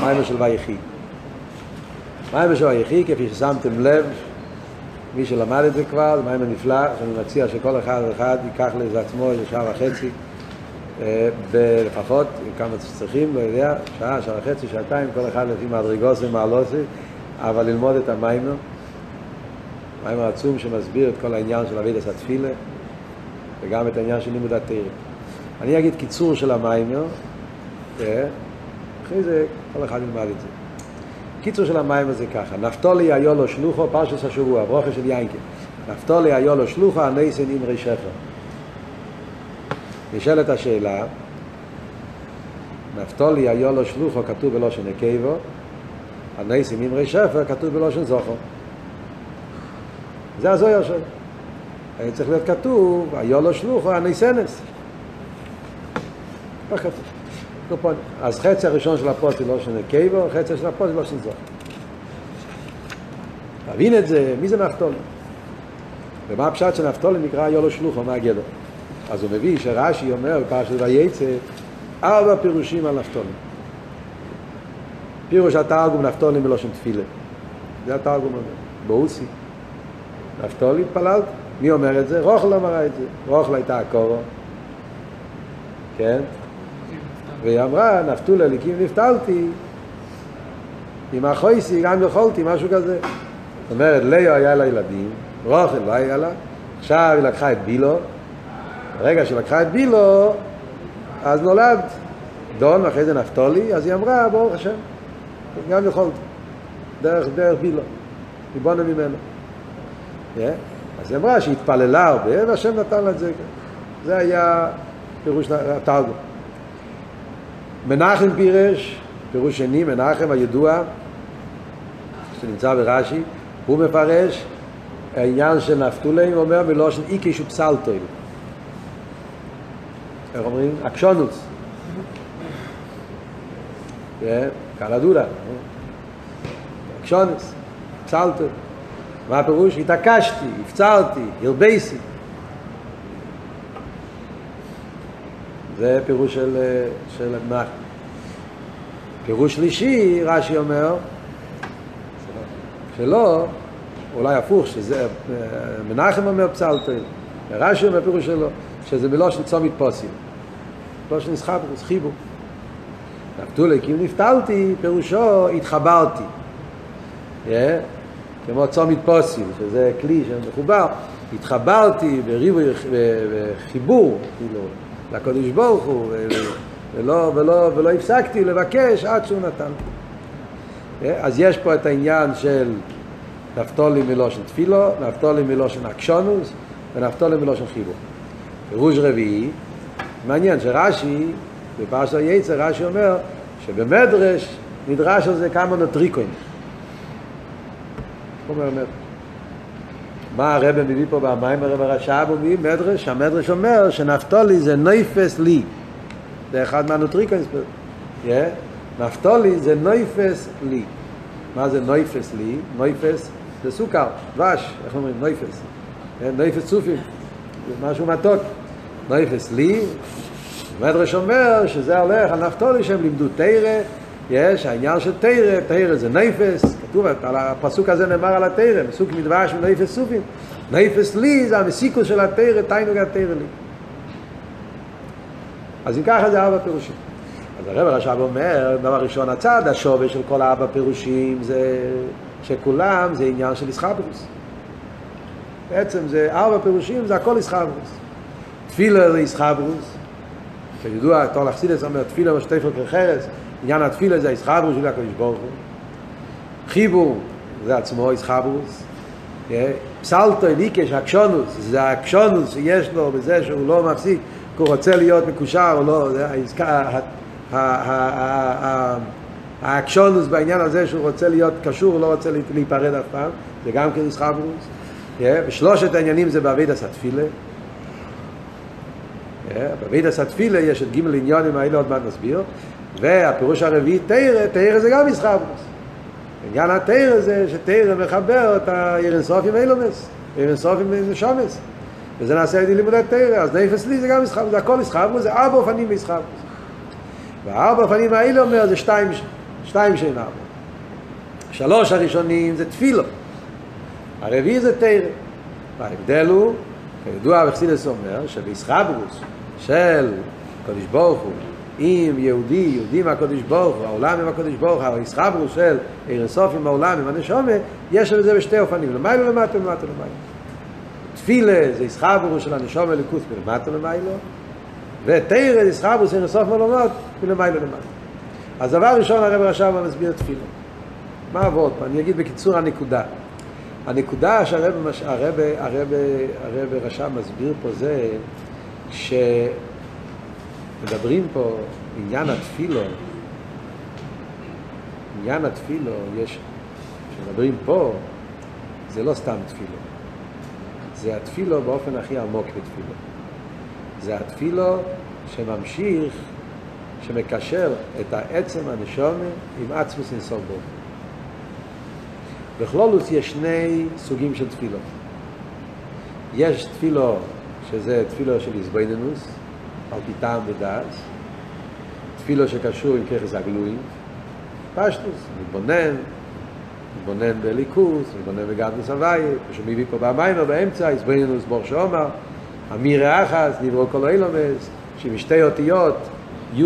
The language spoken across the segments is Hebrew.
מיימר של ויחי. מיימר של ויחי, כפי ששמתם לב, מי שלמד את זה כבר, זה מיימר נפלא, שאני מציע שכל אחד ואחד ייקח לזה עצמו איזה שעה וחצי, לפחות, כמה שצריכים, לא יודע, שעה, שעה וחצי, שעתיים, כל אחד לפי מדרגוסי, מעלוסי, אבל ללמוד את המיימר. מיימר עצום שמסביר את כל העניין של עבוידס התפילה, וגם את העניין של לימוד התוירה. אני אגיד קיצור של המיימר, אחרי זה כל אחד ילמד את זה. קיצור של המים הזה ככה, נפתולי היו לו שלוחו, פרשס השבוע, ברוכה של יינקי. נפתולי היו לו שלוחו, הניסן אמרי שפר. נשאלת השאלה, נפתולי היו לו שלוחו כתוב בלושן נקייבו, הניסן אמרי שפר כתוב בלושן זוכו. זה הזויר שלו. היה צריך להיות כתוב, היו לו שלוחו, הניסנס. כך כתוב. אז חצי הראשון של הפוסט לא שונה קייבו, חצי של הפוסט לא שונה זוכר. תבין את זה, מי זה נפתולי? ומה הפשט של נפתולי נקרא יולו שלוחו, מה הגדר? אז הוא מביא שרש"י אומר בפרשת וייצא ארבע פירושים על נפתולי. פירוש התרגום נפתולי מלושן תפילה. זה התרגום אומר, באוסי. נפתולי התפללת. מי אומר את זה? רוחל אמרה את זה. רוחל הייתה הקורו. כן? והיא אמרה, נפתו לליקים נפתלתי, עם החויסי גם יכולתי, משהו כזה. זאת אומרת, ליאו היה לה ילדים, רוחל לא היה לה, עכשיו היא לקחה את בילו, ברגע שהיא לקחה את בילו, אז נולד דון, ואחרי זה נפתולי, אז היא אמרה, ברוך השם, גם יכולתי, דרך, דרך בילו, ריבונו ממנו. Yeah. אז היא אמרה שהיא התפללה הרבה, והשם נתן לה את זה. זה היה פירוש התרגום. מנחם פירש, פירוש שני, מנחם הידוע, שנמצא ברש"י, הוא מפרש העניין של נפתולים, אומר מלושן איקיש ופסלטויל. איך אומרים? אקשונוס. קלדודה. אקשונוס, פסלטויל. מה הפירוש? התעקשתי, הפצרתי, הרבייסי. זה פירוש של, של מנחם. פירוש שלישי, רש"י אומר, שלא, אולי הפוך, שזה, מנחם אומר פסלטל, רש"י אומר פירוש שלו, שזה מלושן צומת פוסים. מלושן נסחברוס, חיבור. נפתולי, כי אם נפתלתי, פירושו התחברתי. Yeah, כמו צומת פוסים, שזה כלי שמחובר. התחברתי בריבוי, בחיבור, כאילו, לקדוש ברוך הוא, ולא, ולא, ולא הפסקתי לבקש עד שהוא נתן. אז יש פה את העניין של נפתולי מלושן תפילו, נפתולי מלושן אקשונוס ונפתולי מלושן חיבור. פירוש רביעי, מעניין שרש"י, בפרשת היצר, רש"י אומר שבמדרש נדרש על זה כמה נוטריקוין. אומר. מה הרב מביא פה במים הרב הרש"ב הוא מביא מדרש, המדרש אומר שנפתולי זה נויפס לי זה אחד מהנוטריקוינס yeah. נפתולי זה נויפס לי מה זה נויפס לי? נויפס זה סוכר, דבש, איך אומרים? נויפס נויפס צופים זה משהו מתוק נויפס לי מדרש אומר שזה הולך על נפתולי שהם לימדו תרא יש העניין של תרא, תרא זה נפס, כתוב, על הפסוק הזה נאמר על התרא, מסוק מדבש ונפס סופים. נפס לי זה המסיקוס של התרא, תיינוג התרא לי. אז אם ככה זה ארבע פירושים. אז הרב הרש"ב אומר, דבר ראשון, הצד השווה של כל ארבע פירושים זה שכולם זה עניין של איסחברוס. בעצם זה ארבע פירושים, זה הכל איסחברוס. תפילה זה איסחברוס. כידוע, תור לחסידס אומר, תפילה ושתפל כחרס, עניין התפילה זה איסחברוס של הקדוש ברוך. חיבור זה עצמו איסחברוס. פסלטו אליקש הקשונוס, זה הקשונוס שיש לו בזה שהוא לא מפסיק, הוא רוצה להיות מקושר או לא, האקשונוס בעניין הזה שהוא רוצה להיות קשור, הוא לא רוצה להיפרד אף פעם, זה גם כן איסחברוס. ושלושת העניינים זה בעבידת התפילה. בעבידת התפילה יש את גימל עניונים האלה עוד מעט נסביר. והפירוש הרביעי תרא, תרא זה גם איסחברוס. עניין התרא זה שתרא מחבר את הירנסוף עם אילומס, ירנסוף עם נשומס. וזה נעשה על ידי לימודי תרא, אז נפס לי זה גם איסחברוס, זה הכל איסחברוס, זה ארבע אופנים באיסחברוס. וארבע אופנים האלה אומר זה שתיים, שתיים שאין ארבע. שלוש הראשונים זה תפילו. הרביעי זה תרא. ההבדל הוא, כידוע וחסידס אומר, שבישחברוס של קדוש ברוך הוא אם יהודי, יהודי מהקדוש ברוך הוא, העולם עם הקדוש ברוך הוא, הישחברוס של עיר הסוף עם העולם, עם הנשומת, יש לזה בשתי אופנים, למיילו למטה ולמטה למיילו. תפילה זה ישחברוס של הנשומת לקוס מלמטה למיילו, ותרא זה ישחברוס של הסוף מלומות מלמיילו למטה. אז דבר ראשון הרב רשב מסביר תפילה. מה עבוד? אני אגיד בקיצור הנקודה. הנקודה שהרב הרב, הרב, הרב רשם מסביר פה זה שמדברים פה עניין התפילו, עניין התפילו, יש, כשמדברים פה, זה לא סתם תפילו, זה התפילו באופן הכי עמוק בתפילו. זה התפילו שממשיך, שמקשר את העצם הנשומה עם עצמוס אינסוף ברוך בכלולוס יש שני סוגים של תפילות. יש תפילו שזה תפילו של איזבנינוס, על פי טעם ודעת, תפילו שקשור עם ככס הגלויים, פשטוס, מתבונן, מתבונן בליכוס, מתבונן בגדנוס הוואי, פשוט מביא פה במיימר באמצע, איזבנינוס בור שאומר, אמיר האחס, נברו כל אילומס, שמשתי אותיות, י'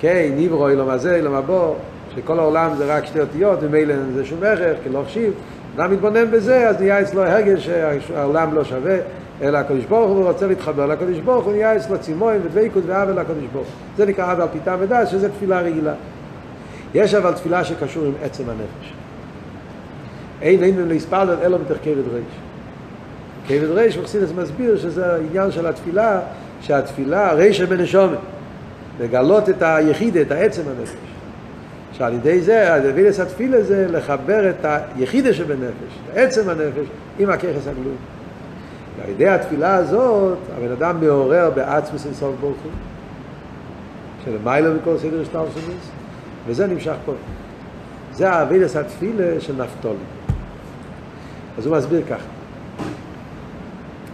ק', נברו אילום הזה, אילום הבוא, שכל העולם זה רק שתי אותיות, ומילא זה שום ערך, כי לא חשיב. אדם מתבונן בזה, אז נהיה אצלו הרגש שהעולם לא שווה, אלא הקדוש ברוך הוא רוצה להתחבר לקדוש ברוך הוא, נהיה אצלו צימון ודבקות ועוול לקדוש ברוך. זה נקרא עוול פיתה ודעת, שזה תפילה רגילה. יש אבל תפילה שקשור עם עצם הנפש. אין אין להספלל אלא מתוך כבד ריש. כבד ריש, מחסינס מסביר שזה העניין של התפילה, שהתפילה, ריש בנשומת, לגלות את היחיד, את העצם הנפש. שעל ידי זה, הדבילס התפילה זה לחבר את היחידה שבנפש, את עצם הנפש, עם הככס הגלוי. ועל ידי התפילה הזאת, הבן אדם מעורר בעצמוס אינסוף ברוך הוא, שלמיילא מכל סדר שטר שמיס, וזה נמשך פה. זה האבילס התפילה של נפתולי. אז הוא מסביר ככה.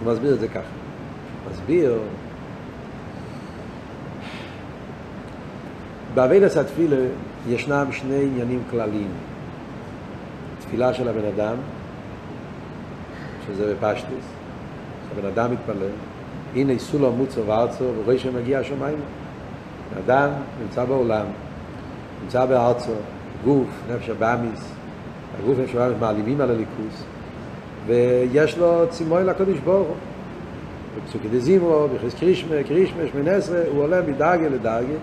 הוא מסביר את זה ככה. מסביר באבילס התפילה ישנם שני עניינים כלליים. תפילה של הבן אדם, שזה בפשטוס, הבן אדם מתפלל, הנה סולו מוצו וארצו ורואה שמגיע השמיים. אדם נמצא בעולם, נמצא בארצו, גוף, נפש הבאמיס, הגוף נפש הבאמיס מעלימים על הליכוס, ויש לו צימוי לקודש ברוך הוא. בפסוקי דזימו, בכריס קרישמה, קרישמה, שמונה עשרה, הוא עולה מדרגה לדרגה,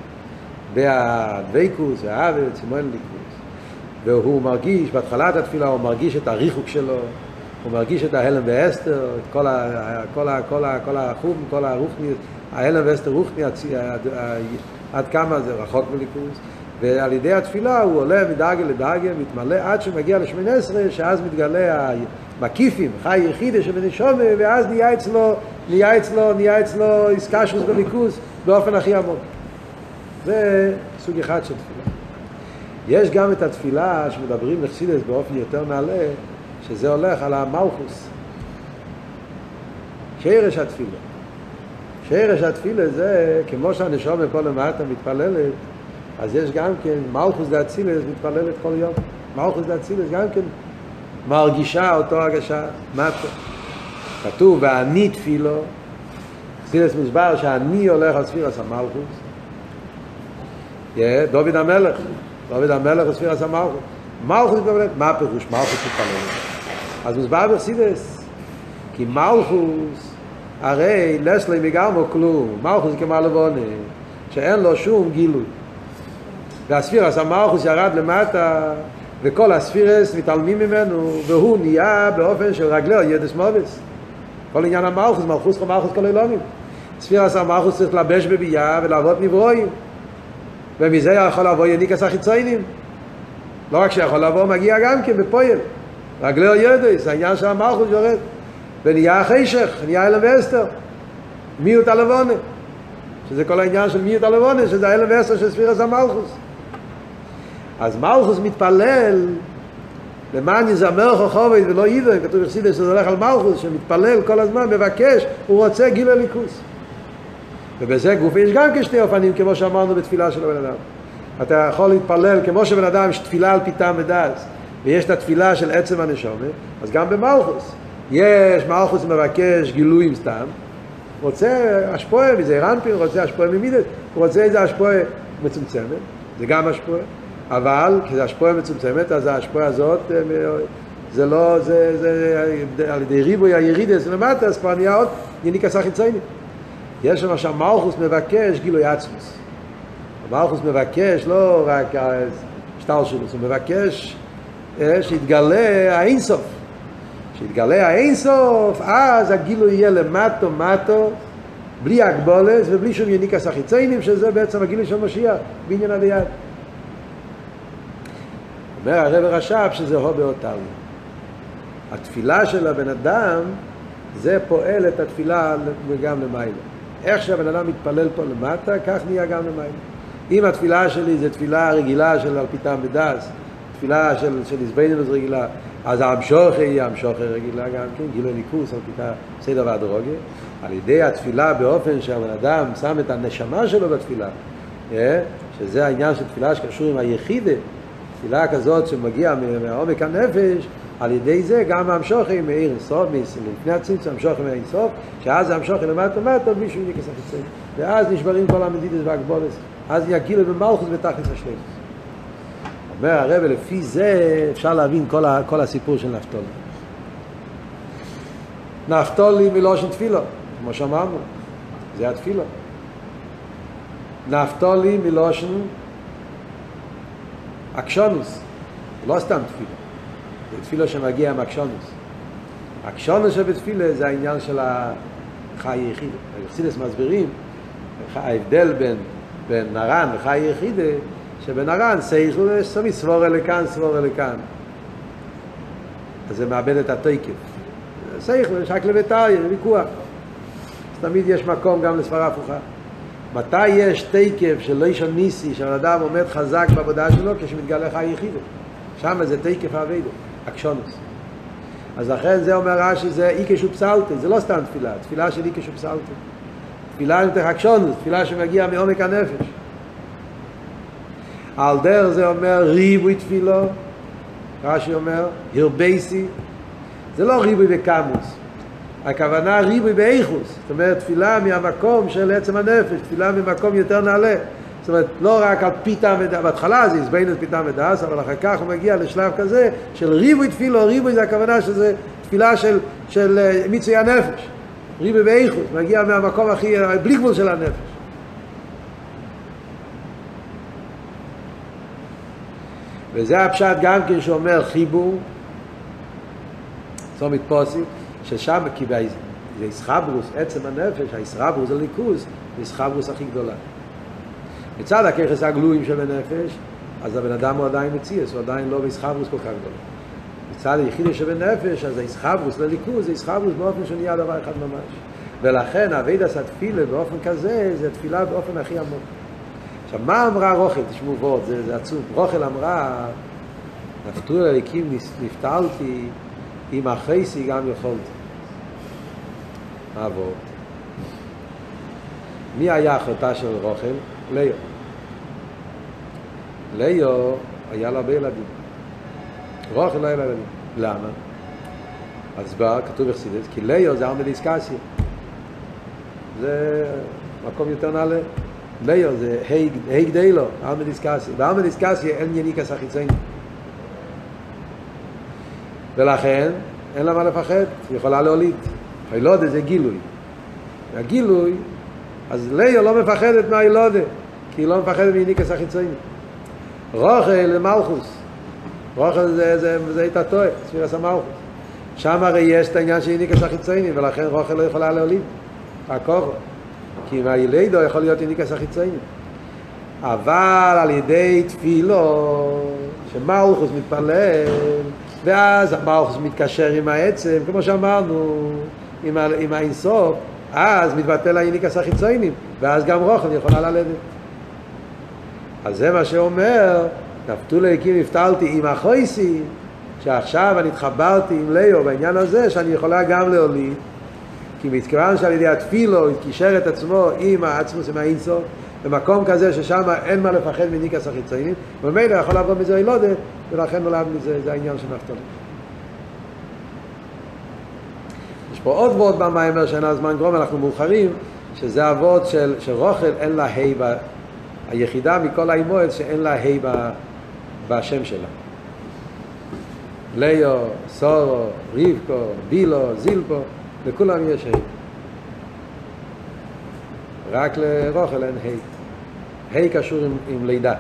והדבקוס, והאווה, צימון ליכוס. והוא מרגיש, בהתחלת התפילה הוא מרגיש את הריחוק שלו, הוא מרגיש את ההלם ואסתר, את כל, ה, כל, ה, כל, ה, כל החום, כל הרוחני, ההלם ואסתר רוחני, עד כמה זה רחוק מליכוס. ועל ידי התפילה הוא עולה מדרגה לדרגה, מתמלא עד שמגיע לשמונה עשרה, שאז מתגלה המקיפים, חי יחידה שבנשומה, ואז נהיה אצלו, נהיה אצלו, נהיה אצלו עסקה של בליכוס באופן הכי עמוק. זה סוג אחד של תפילה. יש גם את התפילה שמדברים לחסידס באופן יותר נעלה, שזה הולך על המלכוס. שרש התפילה. שרש התפילה זה, כמו שהנשום פה למטה מתפללת, אז יש גם כן, מלכוס דאצילס מתפללת כל יום. מלכוס דאצילס גם כן מרגישה אותו הרגשה מטה. כתוב, ואני תפילו, חסידס מוסבר שאני הולך על ספירס המלכוס, דוד המלך, דוד המלך וספיר עשה מלכות. מלכות מתפללת, מה הפירוש? מלכות מתפללת. אז מוסבר בחסידס, כי מלכות, הרי לסלי מגרמו כלום, מלכות זה כמו לבונה, שאין לו שום גילוי. והספיר עשה מלכות ירד למטה, וכל הספירס מתעלמים ממנו, והוא נהיה באופן של רגלו ידס מובס. כל עניין המלכות, מלכות מלכות כל אילומים. ספיר עשה מלכות צריך לבש בבייה ולעבוד נברואים. ומזה יכול לבוא יניקס החיציינים. לא רק שיכול לבוא, מגיע גם כן בפועל. רגלו יודס, העניין של המלכות יורד. ונהיה חשך, נהיה אלם ואסתר. מיעוט הלבונה. שזה כל העניין של מיעוט הלבונה, שזה האלם ואסתר של ספירס המלכוס. אז מלכוס מתפלל למען יזמר חוכבת ולא ידע, כתוב בחסידס שזה הולך על מלכוס, שמתפלל כל הזמן, מבקש, הוא רוצה גיל הליכוס. ובזה גוף יש גם כשתי אופנים, כמו שאמרנו בתפילה של הבן אדם. אתה יכול להתפלל כמו שבן אדם יש תפילה על פיתם ודס, ויש את התפילה של עצם הנשומת, אז גם במלכוס. יש מלכוס מבקש גילויים סתם, רוצה אשפויה מזה רנפין, רוצה אשפויה ממידס, הוא רוצה איזה אשפויה מצומצמת, זה גם אשפויה, אבל כשזה אשפויה מצומצמת, אז האשפויה הזאת, אה, זה לא, זה, זה, על ידי ריבוי הירידס למטה, אז כבר נהיה עוד יניקה יניקס החיציינים. יש שם שהמלכוס מבקש גילוי עצמוס. המלכוס מבקש לא רק השטר שלו, הוא מבקש אה, שיתגלה האינסוף. שיתגלה האינסוף, אז הגילוי יהיה למטו מטו, בלי הגבולס ובלי שום יניקס החיציינים, שזה בעצם הגילוי של משיח, בעניין הליד. אומר הרב רש"ב שזה הו באותריה. התפילה של הבן אדם, זה פועל את התפילה גם למעלה. איך שהבן אדם מתפלל פה למטה, כך נהיה גם למעלה. אם התפילה שלי זה תפילה רגילה של אלפיתם ודס, תפילה של, של איזבנינוס רגילה, אז המשוכר יהיה המשוכר רגילה גם כן, גילוי ליכוס על פיתה סדר והדרוגיה. על ידי התפילה באופן שהבן אדם שם את הנשמה שלו בתפילה, אה, שזה העניין של תפילה שקשור עם היחידה, תפילה כזאת שמגיעה מעומק הנפש, על ידי זה גם המשוכר מאיר אינסוף, לפני הצמצום המשוכר מאיר אינסוף, שאז המשוכר למטה בלי שהוא יניקס החיצי. ואז נשברים כל המדידס והגבולס, אז יגילו במלכוס בתכלס השלמות. אומר הרב, לפי זה אפשר להבין כל, ה, כל הסיפור של נפתולי. נפתולי מלושן תפילו, כמו שאמרנו, זה התפילו. נפתולי מלושן אקשונוס, לא סתם תפילה, זה תפילה שמגיע עם אקשונוס. שבתפילה זה העניין של החי יחיד. היחסידס מסבירים ההבדל בין, בין נרן וחי יחידה שבנרן סייכל יש סמי סבורה לכאן, סבורה לכאן. אז זה מאבד את התקף. סייכל רק לביתר, ויכוח. אז תמיד יש מקום גם לסברה הפוכה. מתי יש תקף של איש הניסי, שהבן אדם עומד חזק בעבודה שלו, כשמתגלה חי יחידה. שם זה תקף האבידו, אקשונוס. אז לכן זה אומר רש"י, זה איקש ופסלתי, זה לא סתם תפילה, תפילה של איקש ופסלתי. תפילה עם תחקשונוס, תפילה שמגיעה מעומק הנפש. על דרך זה אומר ריבוי תפילו, רש"י אומר, הרבייסי, זה לא ריבוי בקמוס, הכוונה ריבוי באיכוס, זאת אומרת תפילה מהמקום של עצם הנפש, תפילה ממקום יותר נעלה. זאת אומרת, לא רק על פיתה ודס, בהתחלה זה הזבין את פיתה ודס, אבל אחר כך הוא מגיע לשלב כזה של ריבוי תפילו, ריבוי זה הכוונה שזה תפילה של, של מיצוי הנפש, ריבוי באיכוס, מגיע מהמקום הכי, בלי גבול של הנפש. וזה הפשט גם כן שאומר חיבור, צומת פוסי, ששם, כי זה איסחברוס, עצם הנפש, האיסחברוס זה ליכוז, זה איסחברוס הכי גדולה. מצד הככס הגלויים של הנפש, אז הבן אדם הוא עדיין מציאס, הוא עדיין לא באיסחברוס כל כך גדולה. מצד היחידי שבנפש, אז האיסחברוס לליכוז, זה איסחברוס באופן שנהיה דבר אחד ממש. ולכן אבידס התפילה באופן כזה, זה תפילה באופן הכי עמוק. עכשיו, מה אמרה רוכל? תשמעו בואו, זה, זה עצוב. רוכל אמרה, נפתו אליקים נפטרתי, אם החייסי גם יכולתי. עבור? מי היה אחותה של רוכל? ליאו. ליאו היה לה הרבה ילדים. רוכל לא היה לה ילדים. למה? בא, כתוב בחסידס, כי ליאו זה ארמדיסקסיה. זה מקום יותר נעלה. ליאו זה היי גדי לו, אלמה דיסקסיה. באלמה דיסקסיה אין יניקס החיצייני. ולכן אין לה מה לפחד, היא יכולה להוליד. הילודה זה גילוי. והגילוי, אז ליאו לא מפחדת מהילודה, כי היא לא מפחדת מיניקס החיצייני. רוכל למלכוס. רוכל זה, זה, זה טועה, ספירס המלכוס. שם הרי יש את העניין של איניקס החיצייני, ולכן רוכל לא יכולה להוליד. הכוחו. כי מהילידו יכול להיות איניקס החיצייני. אבל על ידי תפילו, שמלכוס מתפלל, ואז המלכוס מתקשר עם העצם, כמו שאמרנו, עם, עם האינסוף, אז מתבטל האיניקס החיציינים, ואז גם רוחם יכולה ללדת. אז זה מה שאומר, נפתו ליקים הפתלתי עם החויסי, שעכשיו אני התחברתי עם ליאו בעניין הזה, שאני יכולה גם להוליד, כי מכיוון שעל ידי התפילו הוא קישר את עצמו עם העצמוס, עם האינסוף, במקום כזה ששם אין מה לפחד מניקס החיצוניים, וממילא יכול לבוא מזה ילודה, ולכן נולד מזה, זה העניין של נפתולי. יש פה עוד וורד במיימר שאין הזמן גרום, אנחנו מאוחרים, שזה אבות של, של רוכל, אין לה ה' היחידה מכל האימות שאין לה ה' בשם שלה. ליאו, סורו, ריבקו, בילו, זילפו, לכולם יש ה'. רק לרוכל אין ה'. ה' קשור עם, עם לידה.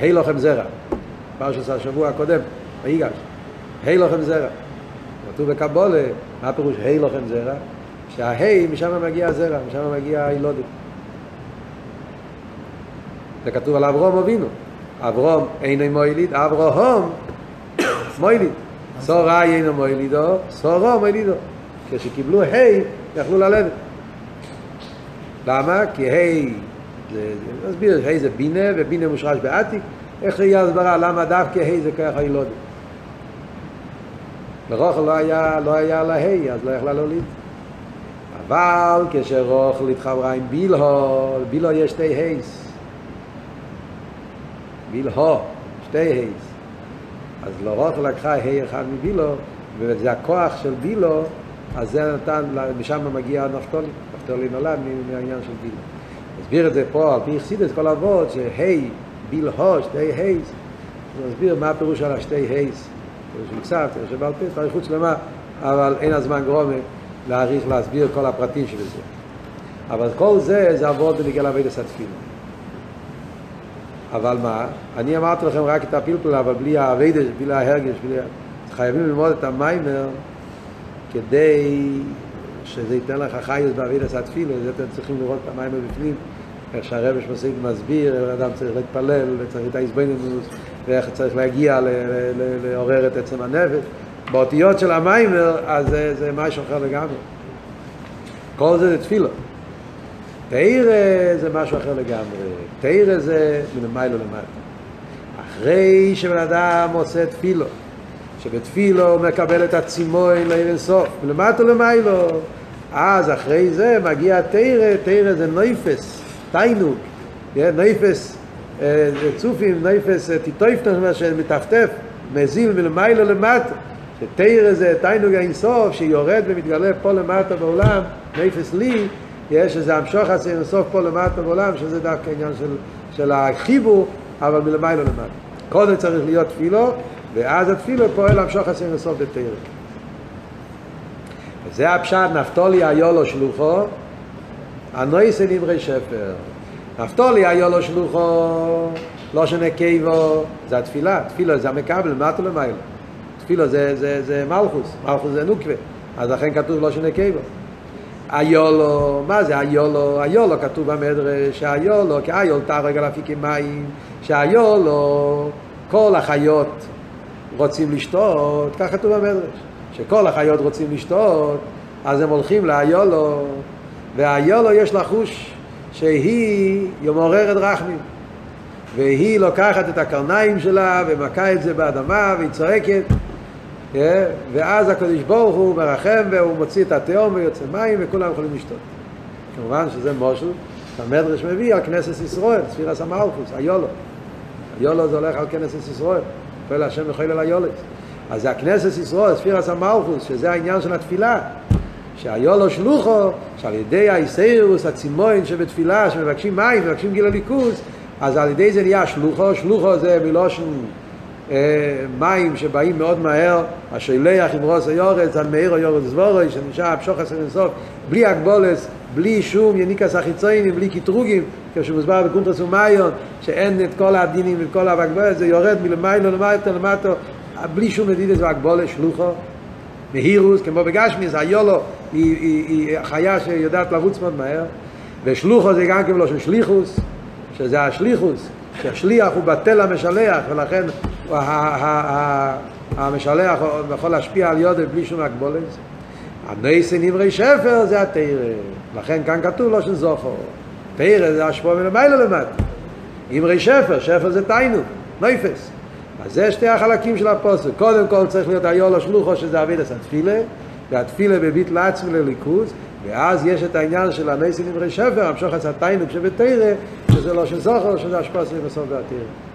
ה' לוחם זרע. פרשת השבוע הקודם, ויגש. ה' לוחם זרע. כתוב בקבולה, מה הפירוש ה' לוחם זרע? שהה' משם מגיע הזרע, משם מגיע הילודים. זה כתוב על אברום אבינו. אברום אינו מויליד, אברהם מויליד. סורי אינו מוילידו, סורו מוילידו. כשקיבלו ה' יכלו ללדת. למה? כי ה' זה, נסביר, ה' זה בינה, ובינה מושרש בעתיק. איך יהיה הסברה? למה דווקא ה' זה כוח הילודים? לרוכל לא היה, לא היה לה ה', אז לא יכלה להוליד. אבל כשרוכל התחברה עם בילו, בילו יש שתי ה'. בילו, שתי הייס. אז לא רק לקחה ה' אחד מבילו, וזה הכוח של בילו, אז זה נתן, משם מגיע נפתולי, נפתולי נולד מהעניין של בילו. נסביר את זה פה על פי יחסידס כל אבות, שה' בילו, שתי הייס, נסביר מה הפירוש על השתי הייס, פירוש של קצת, פירוש שבעל פה, צריך חוץ למה, אבל אין הזמן גרומה להעריך, להסביר כל הפרטים של זה. אבל כל זה, זה אבות בנגיע לעבודת התפילה. אבל מה, אני אמרתי לכם רק את הפלפל, אבל בלי האביידש, בלי ההרגש, בלי... חייבים ללמוד את המיימר כדי שזה ייתן לך חייס באביידס התפילה, זה אתם צריכים לראות את המיימר בפנים, איך שהרבש מסיק מסביר, אדם צריך להתפלל, וצריך את ההסבנינוס, ואיך צריך להגיע לעורר את עצם הנפש. באותיות של המיימר, אז זה, זה משהו אחר לגמרי. כל זה זה תפילה. תאירה זה משהו אחר לגמרי. תאירה זה מלמיילו למטה. אחרי שבן אדם עושה תפילו, שבתפילו הוא מקבל את הצימוי לעיר אינסוף, מלמטה למיילו, אז אחרי זה מגיע תאירה, תאירה זה נויפס, תיינוק, נויפס, צופים, נויפס טיטויפטר שמטפטף, מזיל מלמיילו למטה. שתאירה זה תיינוק האינסוף שיורד ומתגלה פה למטה בעולם, נויפס לי, יש איזה המשוך עשי אינסוף פה למטה בעולם, שזה דווקא עניין של, של החיבור, אבל מלמיילו למטה. קודם צריך להיות תפילו, ואז התפילו פועל המשוך עשי אינסוף בתרא. וזה הפשט נפתולי היו לו שלוחו, הנויסי נמרי שפר. נפתולי היו לו שלוחו, לא שנקייבו, זה התפילה, תפילה זה המקבל, למטה למיילו. תפילה זה, זה, זה מלכוס, מלכוס זה נוקווה, אז לכן כתוב לא שנקייבו. איולו, מה זה איולו? איולו כתוב במדרש, שאיולו, כי איול תרג על אפיקים מים, שאיולו, כל החיות רוצים לשתות, כך כתוב במדרש, שכל החיות רוצים לשתות, אז הם הולכים לאיולו, ואיולו יש לה חוש שהיא מעוררת רחמים, והיא לוקחת את הקרניים שלה ומכה את זה באדמה והיא צועקת ואז הקדוש ברוך הוא מרחם והוא מוציא את התהום ויוצא מים וכולם יכולים לשתות. כמובן שזה מושל, המדרש מביא על כנסת ישראל, ספירס המלכוס, היולו. היולו זה הולך על כנסת ישראל, פועל השם וחייל על היולס. אז זה הכנסת ישראל, ספירס המלכוס, שזה העניין של התפילה. שהיולו שלוחו, שעל ידי האיסאירוס, הצימוין שבתפילה, שמבקשים מים, מבקשים גיל הליכוז, אז על ידי זה נהיה שלוחו, שלוחו זה מלושן מים שבאים מאוד מהר, השילח עם רוס היורץ, על מאיר היורץ זבורוי, שנשאר הפשוח עשר אינסוף, בלי הגבולס, בלי שום יניקס החיצוינים, בלי קטרוגים, כשמוסבר בקונטרס ומאיון, שאין את כל הדינים וכל ההגבולס, זה יורד מלמיילו למטה למטה, בלי שום נדידס והגבולס, שלוחו, מהירוס, כמו בגשמיס, היולו היא, היא, היא חיה שיודעת לרוץ מאוד מהר, ושלוחו זה גם כמו של שליחוס, שזה השליחוס, שהשליח הוא בטל המשלח, ולכן המשלח יכול להשפיע על יודף בלי שום הגבולת. הנייסי נברי שפר זה התרא. לכן כאן כתוב לו שזוכו. תרא זה השפוע מלמעלה למטה. אמרי שפר, שפר זה תיינו, נויפס. אז זה שתי החלקים של הפוסק. קודם כל צריך להיות היולו שלוחו שזה אבידס התפילה, והתפילה בביט לעצמי לליכוז, ואז יש את העניין של הנסים נמרי שפר, המשוך עשה תיינוק שבתרא, שזה לא של זוכר, שזה השפעה סביב הסוף והתרא.